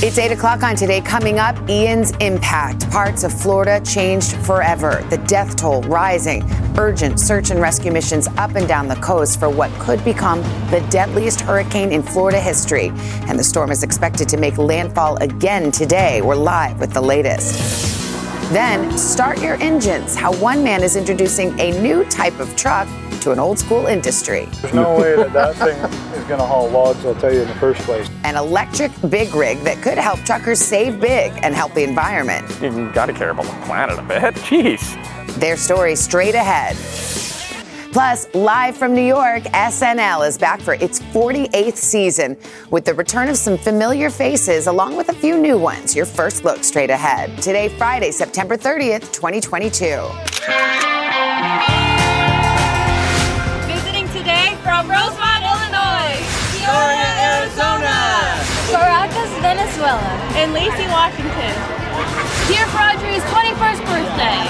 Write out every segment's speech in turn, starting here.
It's 8 o'clock on today. Coming up, Ian's impact. Parts of Florida changed forever. The death toll rising. Urgent search and rescue missions up and down the coast for what could become the deadliest hurricane in Florida history. And the storm is expected to make landfall again today. We're live with the latest. Then, start your engines. How one man is introducing a new type of truck to an old school industry. There's no way that that thing is going to haul logs, I'll tell you in the first place. An electric big rig that could help truckers save big and help the environment. You got to care about the planet a bit. Jeez. Their story straight ahead. Plus, live from New York, SNL is back for its 48th season with the return of some familiar faces along with a few new ones. Your first look straight ahead. Today, Friday, September 30th, 2022. From Rosemont, Illinois, Peoria, Arizona, Caracas, Venezuela, and Lacey, Washington. Here for Audrey's 21st birthday.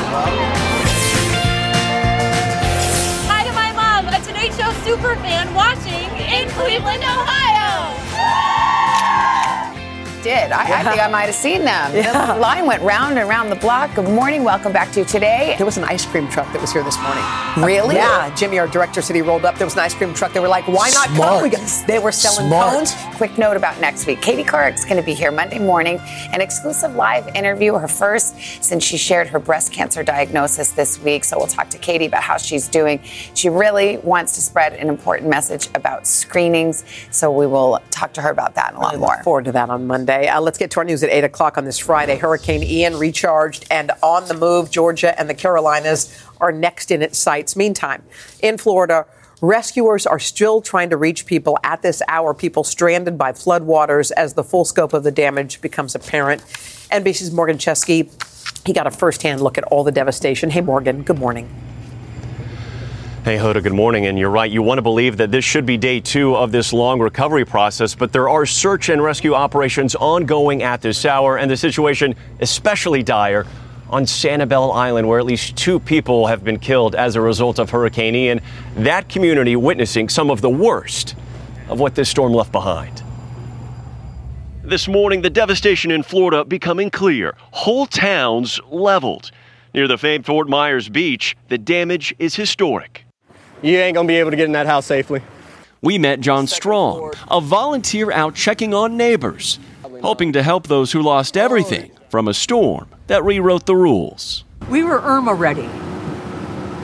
Hi to my mom, a Tonight Show super fan watching in Cleveland, Ohio. Did. I, I think I might have seen them. Yeah. The line went round and round the block. Good morning. Welcome back to you today. There was an ice cream truck that was here this morning. Really? Yeah, Jimmy, our director, said he rolled up. There was an ice cream truck. They were like, "Why not Smart. come?" We got- They were selling Smart. cones. Quick note about next week. Katie Couric's going to be here Monday morning. An exclusive live interview, her first since she shared her breast cancer diagnosis this week. So we'll talk to Katie about how she's doing. She really wants to spread an important message about screenings. So we will talk to her about that and a lot I more. forward to that on Monday. Uh, let's get to our news at 8 o'clock on this Friday. Hurricane Ian recharged and on the move. Georgia and the Carolinas are next in its sights. Meantime, in Florida, rescuers are still trying to reach people at this hour, people stranded by floodwaters as the full scope of the damage becomes apparent. NBC's Morgan Chesky, he got a firsthand look at all the devastation. Hey, Morgan, good morning. Hey, Hoda, good morning. And you're right. You want to believe that this should be day two of this long recovery process, but there are search and rescue operations ongoing at this hour, and the situation especially dire on Sanibel Island, where at least two people have been killed as a result of Hurricane Ian. That community witnessing some of the worst of what this storm left behind. This morning, the devastation in Florida becoming clear. Whole towns leveled. Near the famed Fort Myers Beach, the damage is historic. You ain't gonna be able to get in that house safely. We met John Strong, a volunteer out checking on neighbors, hoping to help those who lost everything from a storm that rewrote the rules. We were Irma ready.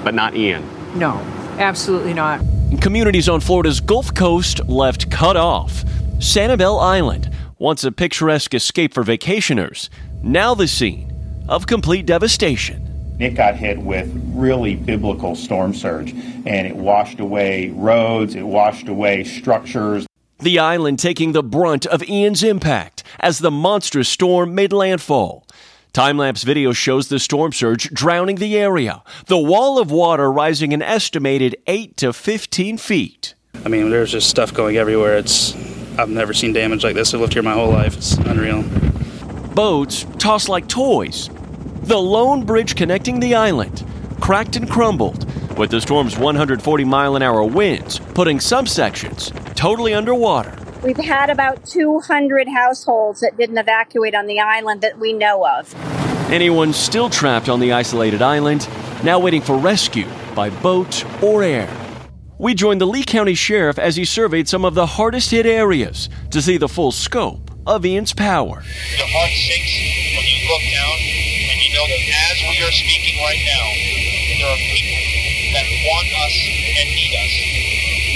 But not Ian. No, absolutely not. Communities on Florida's Gulf Coast left cut off. Sanibel Island, once a picturesque escape for vacationers, now the scene of complete devastation. It got hit with really biblical storm surge, and it washed away roads, it washed away structures. The island taking the brunt of Ian's impact as the monstrous storm made landfall. Time lapse video shows the storm surge drowning the area, the wall of water rising an estimated 8 to 15 feet. I mean, there's just stuff going everywhere. It's I've never seen damage like this. I've lived here my whole life. It's unreal. Boats tossed like toys. The lone bridge connecting the island cracked and crumbled, with the storm's 140 mile an hour winds putting some sections totally underwater. We've had about 200 households that didn't evacuate on the island that we know of. Anyone still trapped on the isolated island now waiting for rescue by boat or air. We joined the Lee County Sheriff as he surveyed some of the hardest hit areas to see the full scope of Ian's power. Your heart sinks when you look down and know that as we are speaking right now, there are people that want us and need us,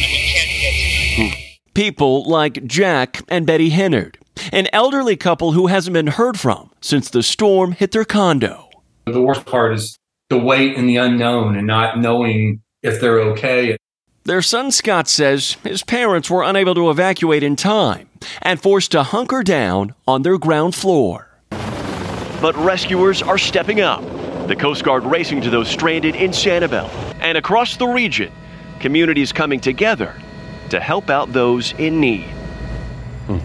and we can't get to them. Hmm. People like Jack and Betty Hennard, an elderly couple who hasn't been heard from since the storm hit their condo. The worst part is the wait and the unknown and not knowing if they're okay. Their son Scott says his parents were unable to evacuate in time and forced to hunker down on their ground floor. But rescuers are stepping up. The Coast Guard racing to those stranded in Sanibel and across the region. Communities coming together to help out those in need. Hmm.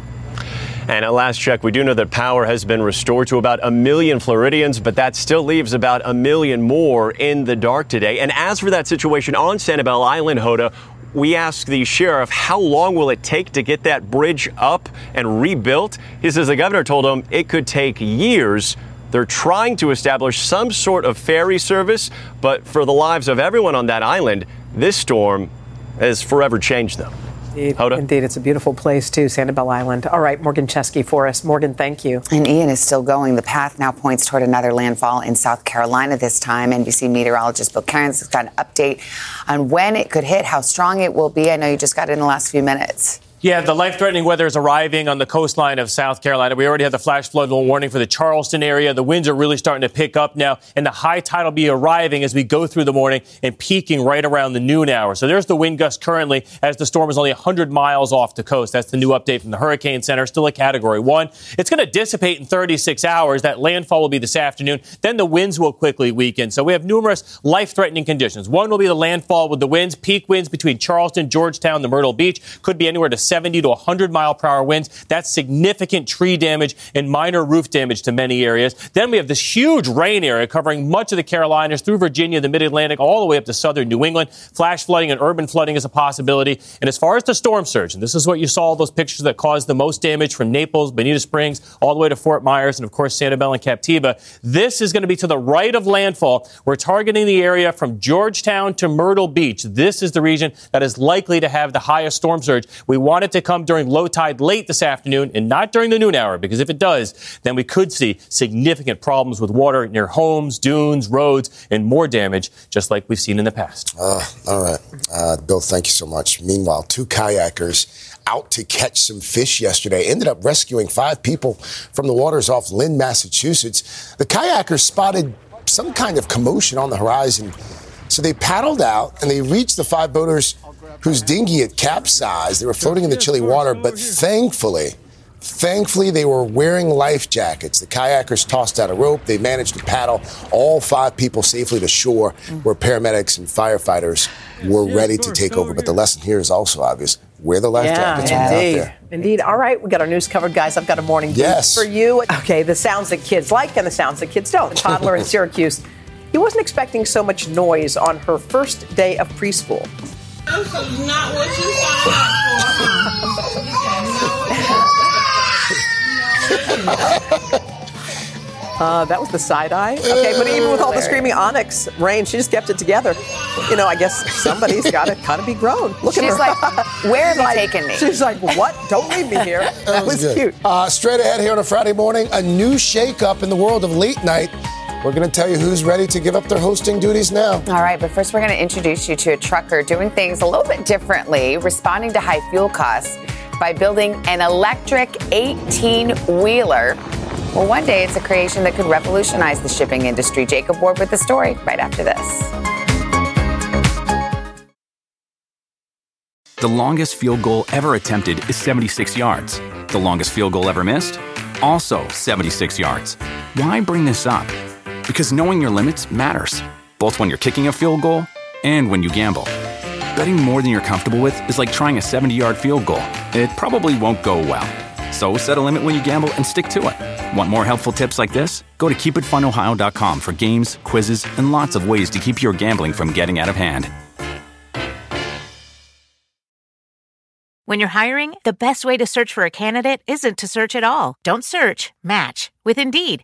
And at last check, we do know that power has been restored to about a million Floridians, but that still leaves about a million more in the dark today. And as for that situation on Sanibel Island, Hoda, we asked the sheriff how long will it take to get that bridge up and rebuilt. He says the governor told him it could take years. They're trying to establish some sort of ferry service, but for the lives of everyone on that island, this storm has forever changed them. Indeed, Indeed, it's a beautiful place too, Sanibel Island. All right, Morgan Chesky for us. Morgan, thank you. And Ian is still going. The path now points toward another landfall in South Carolina this time. NBC meteorologist Bill Karins has got an update on when it could hit, how strong it will be. I know you just got it in the last few minutes. Yeah, the life threatening weather is arriving on the coastline of South Carolina. We already have the flash flood warning for the Charleston area. The winds are really starting to pick up now, and the high tide will be arriving as we go through the morning and peaking right around the noon hour. So there's the wind gust currently as the storm is only 100 miles off the coast. That's the new update from the Hurricane Center, still a category one. It's going to dissipate in 36 hours. That landfall will be this afternoon. Then the winds will quickly weaken. So we have numerous life threatening conditions. One will be the landfall with the winds, peak winds between Charleston, Georgetown, the Myrtle Beach, could be anywhere to 70 to 100 mile per hour winds. That's significant tree damage and minor roof damage to many areas. Then we have this huge rain area covering much of the Carolinas through Virginia, the mid Atlantic, all the way up to southern New England. Flash flooding and urban flooding is a possibility. And as far as the storm surge, and this is what you saw those pictures that caused the most damage from Naples, Bonita Springs, all the way to Fort Myers, and of course Sanibel and Captiva. This is going to be to the right of landfall. We're targeting the area from Georgetown to Myrtle Beach. This is the region that is likely to have the highest storm surge. We want it to come during low tide late this afternoon and not during the noon hour, because if it does, then we could see significant problems with water near homes, dunes, roads, and more damage, just like we've seen in the past. Uh, all right. Uh, Bill, thank you so much. Meanwhile, two kayakers out to catch some fish yesterday ended up rescuing five people from the waters off Lynn, Massachusetts. The kayakers spotted some kind of commotion on the horizon. So they paddled out and they reached the five boaters whose dinghy had capsized. They were floating in the chilly water, but thankfully, thankfully, they were wearing life jackets. The kayakers tossed out a rope. They managed to paddle all five people safely to shore where paramedics and firefighters were ready to take over. But the lesson here is also obvious. Wear the life jackets when you're out indeed. there. Indeed. All right, we got our news covered, guys. I've got a morning Yes. for you. Okay, the sounds that kids like and the sounds that kids don't. A toddler in Syracuse. He wasn't expecting so much noise on her first day of preschool. This is not what you signed Uh, that was the side eye. Okay, but even with all the screaming Onyx rain, she just kept it together. You know, I guess somebody's got to kind of be grown. Look at She's her. like, "Where have you taken me?" She's like, what? Don't leave me here. That, was, good. cute. Uh, straight ahead here on a Friday morning, a new shakeup in the world of late night. We're going to tell you who's ready to give up their hosting duties now. All right, but first we're going to introduce you to a trucker doing things a little bit differently, responding to high fuel costs by building an electric 18 wheeler. Well, one day it's a creation that could revolutionize the shipping industry. Jacob Ward with the story right after this. The longest field goal ever attempted is 76 yards. The longest field goal ever missed? Also 76 yards. Why bring this up? Because knowing your limits matters, both when you're kicking a field goal and when you gamble. Betting more than you're comfortable with is like trying a 70 yard field goal. It probably won't go well. So set a limit when you gamble and stick to it. Want more helpful tips like this? Go to keepitfunohio.com for games, quizzes, and lots of ways to keep your gambling from getting out of hand. When you're hiring, the best way to search for a candidate isn't to search at all. Don't search, match with Indeed.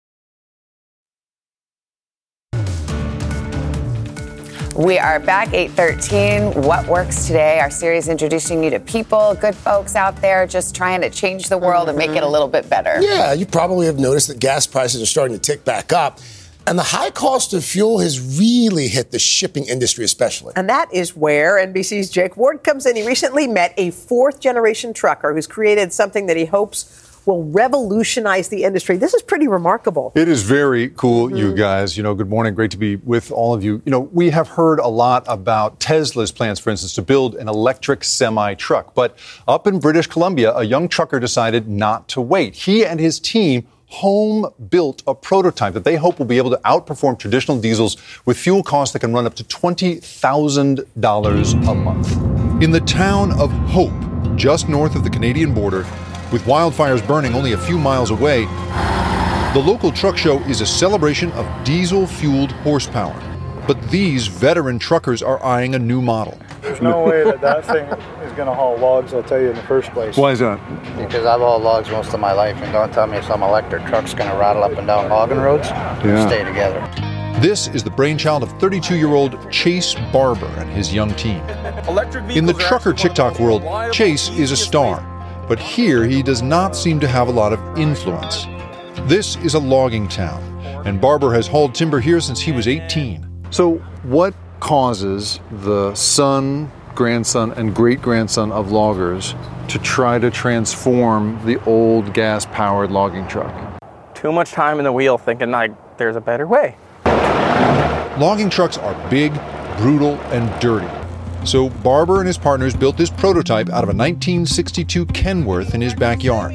We are back 813. What works today? Our series introducing you to people, good folks out there just trying to change the world and make it a mm-hmm. little bit better. Yeah, you probably have noticed that gas prices are starting to tick back up. And the high cost of fuel has really hit the shipping industry, especially. And that is where NBC's Jake Ward comes in. He recently met a fourth generation trucker who's created something that he hopes will revolutionize the industry. This is pretty remarkable. It is very cool, you mm-hmm. guys. You know, good morning. Great to be with all of you. You know, we have heard a lot about Tesla's plans, for instance, to build an electric semi truck. But up in British Columbia, a young trucker decided not to wait. He and his team home built a prototype that they hope will be able to outperform traditional diesels with fuel costs that can run up to $20,000 a month. In the town of Hope, just north of the Canadian border, with wildfires burning only a few miles away, the local truck show is a celebration of diesel fueled horsepower. But these veteran truckers are eyeing a new model. There's no way that that thing is going to haul logs, I'll tell you, in the first place. Why is that? Because I've hauled logs most of my life, and don't tell me some electric truck's going to rattle up and down logging roads. Yeah. Stay together. This is the brainchild of 32 year old Chase Barber and his young team. In the trucker TikTok world, Chase is a star, but here he does not seem to have a lot of influence. This is a logging town, and Barber has hauled timber here since he was 18. So, what causes the son, grandson, and great grandson of loggers to try to transform the old gas powered logging truck? Too much time in the wheel thinking like there's a better way. Logging trucks are big, brutal, and dirty. So Barber and his partners built this prototype out of a 1962 Kenworth in his backyard.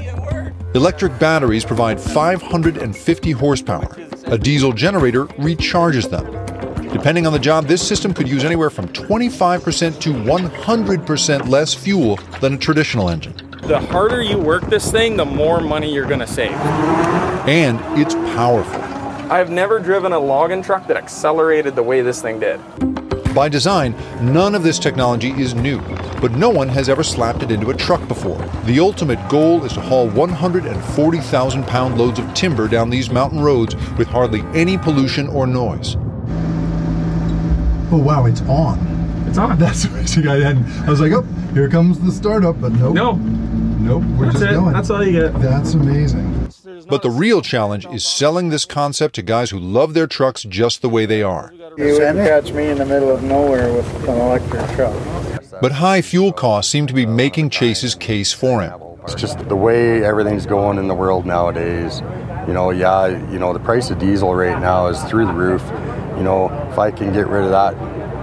Electric batteries provide 550 horsepower. A diesel generator recharges them. Depending on the job, this system could use anywhere from 25% to 100% less fuel than a traditional engine. The harder you work this thing, the more money you're going to save. And it's powerful. I've never driven a logging truck that accelerated the way this thing did. By design, none of this technology is new, but no one has ever slapped it into a truck before. The ultimate goal is to haul 140,000 pound loads of timber down these mountain roads with hardly any pollution or noise. Oh wow, it's on. It's on. That's amazing. I hadn't. I was like, oh, here comes the startup, but nope. No. Nope. We're That's just it. going. That's all you get. That's amazing. But the real challenge is selling this concept to guys who love their trucks just the way they are. You wouldn't catch me in the middle of nowhere with an electric truck. But high fuel costs seem to be making Chase's case for him. It's just the way everything's going in the world nowadays. You know, yeah, you know, the price of diesel right now is through the roof. You know, if I can get rid of that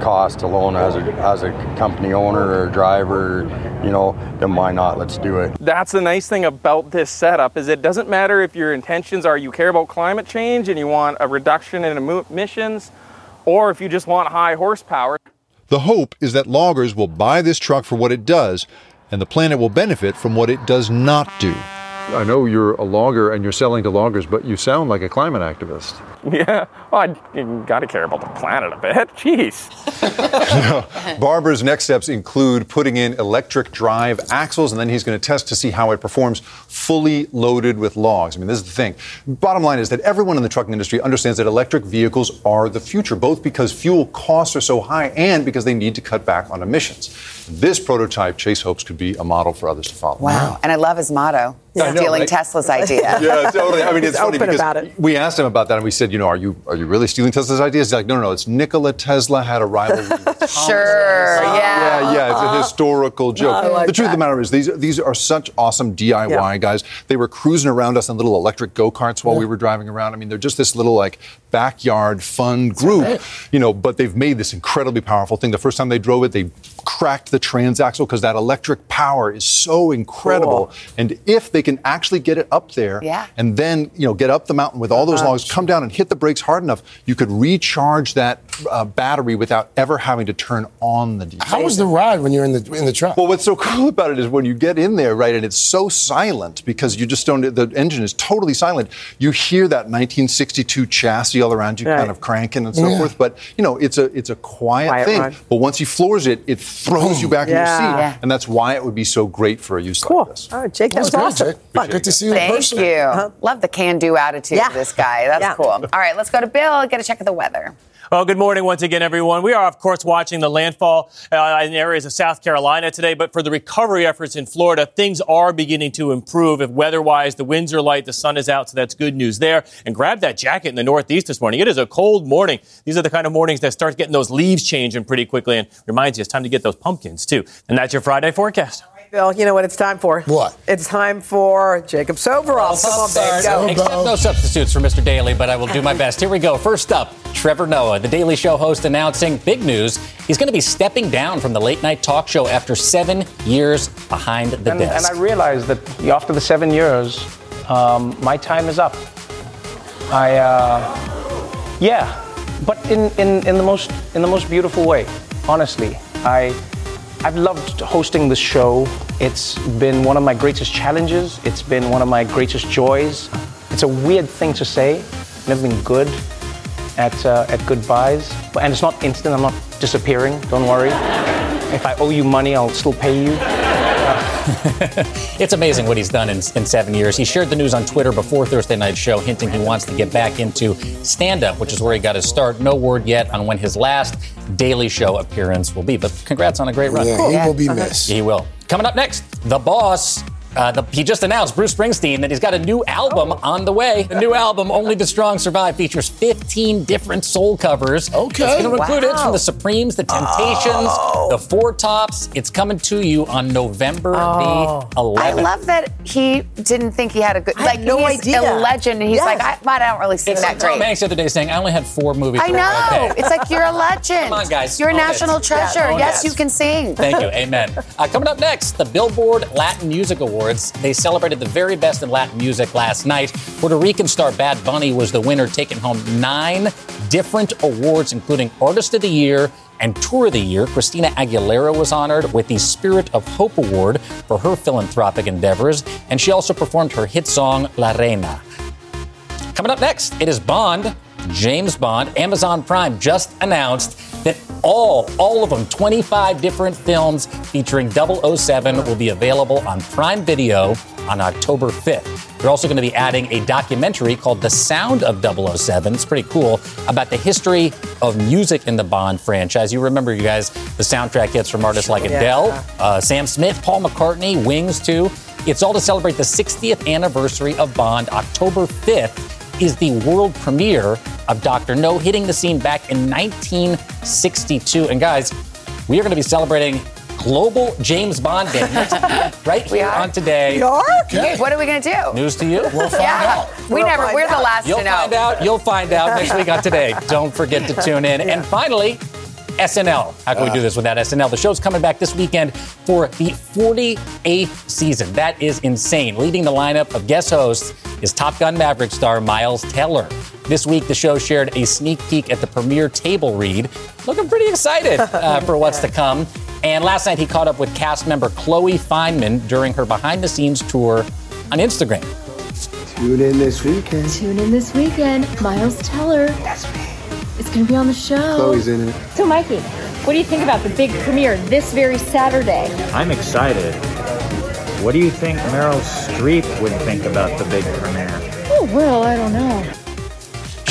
cost alone as a, as a company owner or driver, you know, then why not? Let's do it. That's the nice thing about this setup is it doesn't matter if your intentions are you care about climate change and you want a reduction in emissions or if you just want high horsepower. The hope is that loggers will buy this truck for what it does, and the planet will benefit from what it does not do. I know you're a logger and you're selling to loggers, but you sound like a climate activist. Yeah, well, I, you got to care about the planet a bit. Jeez. Barber's next steps include putting in electric drive axles, and then he's going to test to see how it performs fully loaded with logs. I mean, this is the thing. Bottom line is that everyone in the trucking industry understands that electric vehicles are the future, both because fuel costs are so high and because they need to cut back on emissions. This prototype, Chase hopes, could be a model for others to follow. Wow. And I love his motto I know, stealing right? Tesla's idea. yeah, totally. I mean, it's He's funny open because about it. we asked him about that, and we said, you know, are you are you really stealing Tesla's ideas? He's like, no, no, no. It's Nikola Tesla had a rivalry. with Sure, ah, yeah. yeah, yeah. It's a uh-huh. historical joke. I like the truth of the matter is, these these are such awesome DIY Yeah. guys. They were cruising around us in little electric go karts while we were driving around. I mean, they're just this little like backyard fun group, you know. But they've made this incredibly powerful thing. The first time they drove it, they cracked the transaxle because that electric power is so incredible. And if they can actually get it up there, Yeah. and then you know get up the mountain with all those Uh-huh. logs, come down and hit the brakes hard enough, you could recharge that uh, battery without ever having to turn on the diesel. How was the ride when you're in the in the truck? Well, what's so cool about it is when you get in there, right, and it's so silent because you just don't. The engine is totally silent. You hear that 1962 chassis all around you, Right. kind of cranking and so Yeah. forth. But you know, it's a it's a quiet, Quiet thing. ride. But once he floors it, it throws you back in your seat, Yeah. and that's why it would be so great for a use like this. All right, Jake, that's Well, awesome. great, Good to see you in Thank person. you. Love the can-do attitude Yeah. of this guy. That's Yeah. cool. All right, let's go to Bill. Get a check of the weather. Well, good morning once again, everyone. We are, of course, watching the landfall uh, in areas of South Carolina today, but for the recovery efforts in Florida, things are beginning to improve. If weather-wise, the winds are light, the sun is out, so that's good news there. And grab that jacket in the Northeast this morning. It is a cold morning. These are the kind of mornings that start getting those leaves changing pretty quickly, and reminds you it's time to get those pumpkins too. And that's your Friday forecast. Bill, you know what it's time for? What? It's time for Jacob Soboroff. Come on, babe, go. Accept no substitutes for Mr. Daly, but I will do my best. Here we go. First up, Trevor Noah, the Daily Show host, announcing big news. He's going to be stepping down from the late night talk show after seven years behind the and, and. I realized that after the seven years, um, my time is up. I, uh, yeah, but in, in, in the most in the most beautiful way. Honestly, I I've loved hosting this show. It's been one of my greatest challenges. It's been one of my greatest joys. It's a weird thing to say. I've never been good at uh, at goodbyes, and it's not instant. I'm not disappearing. Don't worry. If I owe you money, I'll still pay you. It's amazing what he's done in, in seven years. He shared the news on Twitter before Thursday night's show, hinting he wants to get back into stand up, which is where he got his start. No word yet on when his last Daily Show appearance will be, but congrats on a great run. Yeah, he will be missed. He will. Coming up next, the boss. Uh, the, he just announced, Bruce Springsteen, that he's got a new album on the way. The new album, Only the Strong Survive, features 15 different soul covers. Okay. It's going to include hits Wow. from the Supremes, the Temptations, the Four Tops. It's coming to you on November the 11th. I love that he didn't think he had a good. I like no he's idea. a legend, and he's Yes. like, I, but I don't really sing It's that like Tom. Hanks the other day saying, I only had four movies. I know. okay." It's like you're a legend. Come on, guys. You're a Own it. national treasure. Yeah, own yes, you can sing. Thank you. Amen. Uh, coming up next, the Billboard Latin Music Awards. They celebrated the very best in Latin music last night. Puerto Rican star Bad Bunny was the winner, taking home nine different awards, including Artist of the Year and Tour of the Year. Christina Aguilera was honored with the Spirit of Hope Award for her philanthropic endeavors, and she also performed her hit song La Reina. Coming up next, it is Bond, James Bond. Amazon Prime just announced that all, all of them, 25 different films featuring 007 will be available on Prime Video on October 5th. They're also going to be adding a documentary called The Sound of 007. It's pretty cool about the history of music in the Bond franchise. You remember, you guys, the soundtrack hits from artists like Yeah. Adele, uh, Sam Smith, Paul McCartney, Wings too. It's all to celebrate the 60th anniversary of Bond. October 5th is the world premiere of Dr. No, hitting the scene back in 1962. And guys, we are going to be celebrating Global James Bond Day right here on today. What are we going to do? News to you? We'll find Yeah. out. We never, we're the last You'll to know. find out. You'll find out next week on Today. Don't forget to tune in. And finally, SNL. How can we do this without SNL? The show's coming back this weekend for the 48th season. That is insane. Leading the lineup of guest hosts is Top Gun Maverick star Miles Teller. This week, the show shared a sneak peek at the premiere table read. Looking pretty excited uh, for what's to come. And last night, he caught up with cast member Chloe Fineman during her behind the scenes tour on Instagram. Tune in this weekend. Tune in this weekend. Miles Teller. That's me. It's going to be on the show. Chloe's in it. So, Mikey, what do you think about the big premiere this very Saturday? I'm excited. What do you think Meryl Streep would think about the big premiere? Oh, well, I don't know.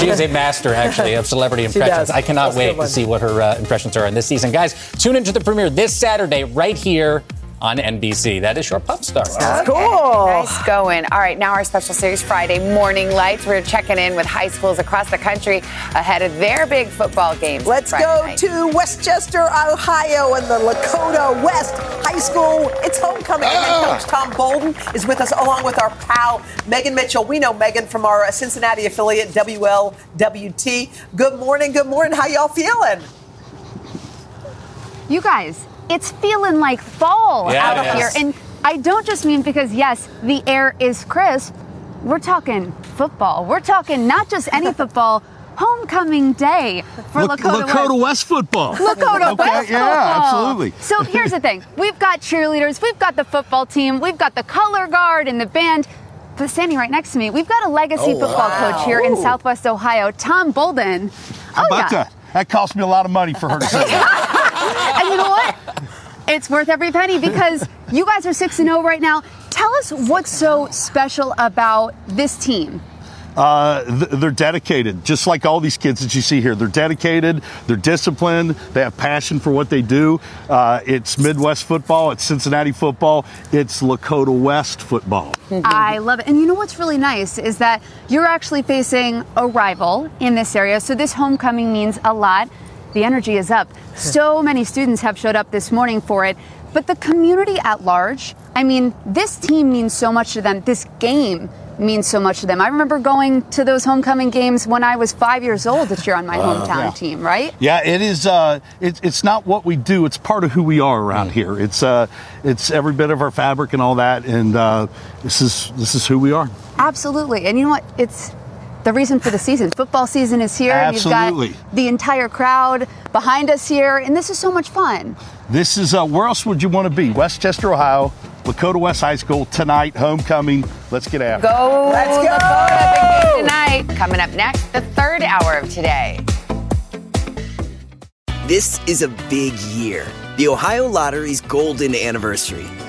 She is a master, actually, of celebrity impressions. I cannot That's wait to see what her uh, impressions are in this season. Guys, tune into the premiere this Saturday right here on NBC. That is your pop star. Okay, Nice going. All right, now our special series Friday Morning Lights. We're checking in with high schools across the country ahead of their big football games. Let's Friday go night. to West Chester, Ohio, and the Lakota West High School. It's homecoming. And ah. coach Tom Bolden is with us, along with our pal Megan Mitchell. We know Megan from our Cincinnati affiliate WLWT. Good morning. Good morning. How y'all feeling? You guys, it's feeling like fall Yeah, out here. And I don't just mean because, yes, the air is crisp. We're talking football. We're talking not just any football, homecoming day for Lak- Lakota, Lakota West. West football. Lakota Okay, West yeah, football. absolutely. So here's the thing: we've got cheerleaders, we've got the football team, we've got the color guard and the band. But standing right next to me, we've got a legacy Oh, football wow. coach here in Southwest Ohio, Tom Bolden. How oh about yeah. that? That cost me a lot of money for her to say that. and you know what? It's worth every penny because you guys are 6 and 0 right now. Tell us what's so special about this team. Uh, th- they're dedicated, just like all these kids that you see here. They're dedicated, they're disciplined, they have passion for what they do. Uh, it's Midwest football, it's Cincinnati football, it's Lakota West football. I love it. And you know what's really nice is that you're actually facing a rival in this area. So this homecoming means a lot. The energy is up. So many students have showed up this morning for it. But the community at large, I mean, this team means so much to them. This game means so much to them. I remember going to those homecoming games when I was five years old to cheer on my Wow. hometown Yeah. team, right? Yeah, it is. Uh, it, it's not what we do; it's part of who we are around here. It's uh, it's every bit of our fabric and all that, and uh, this is this is who we are. Absolutely. And you know what? It's the reason for the season. Football season is here. Absolutely. You've got the entire crowd behind us here, and this is so much fun. This is uh, where else would you want to be? West Chester, Ohio, Lakota West High School tonight, homecoming. Let's get after. it. Go, Let's go! Lakota, big game tonight. Coming up next, the third hour of today. This is a big year. The Ohio Lottery's golden anniversary.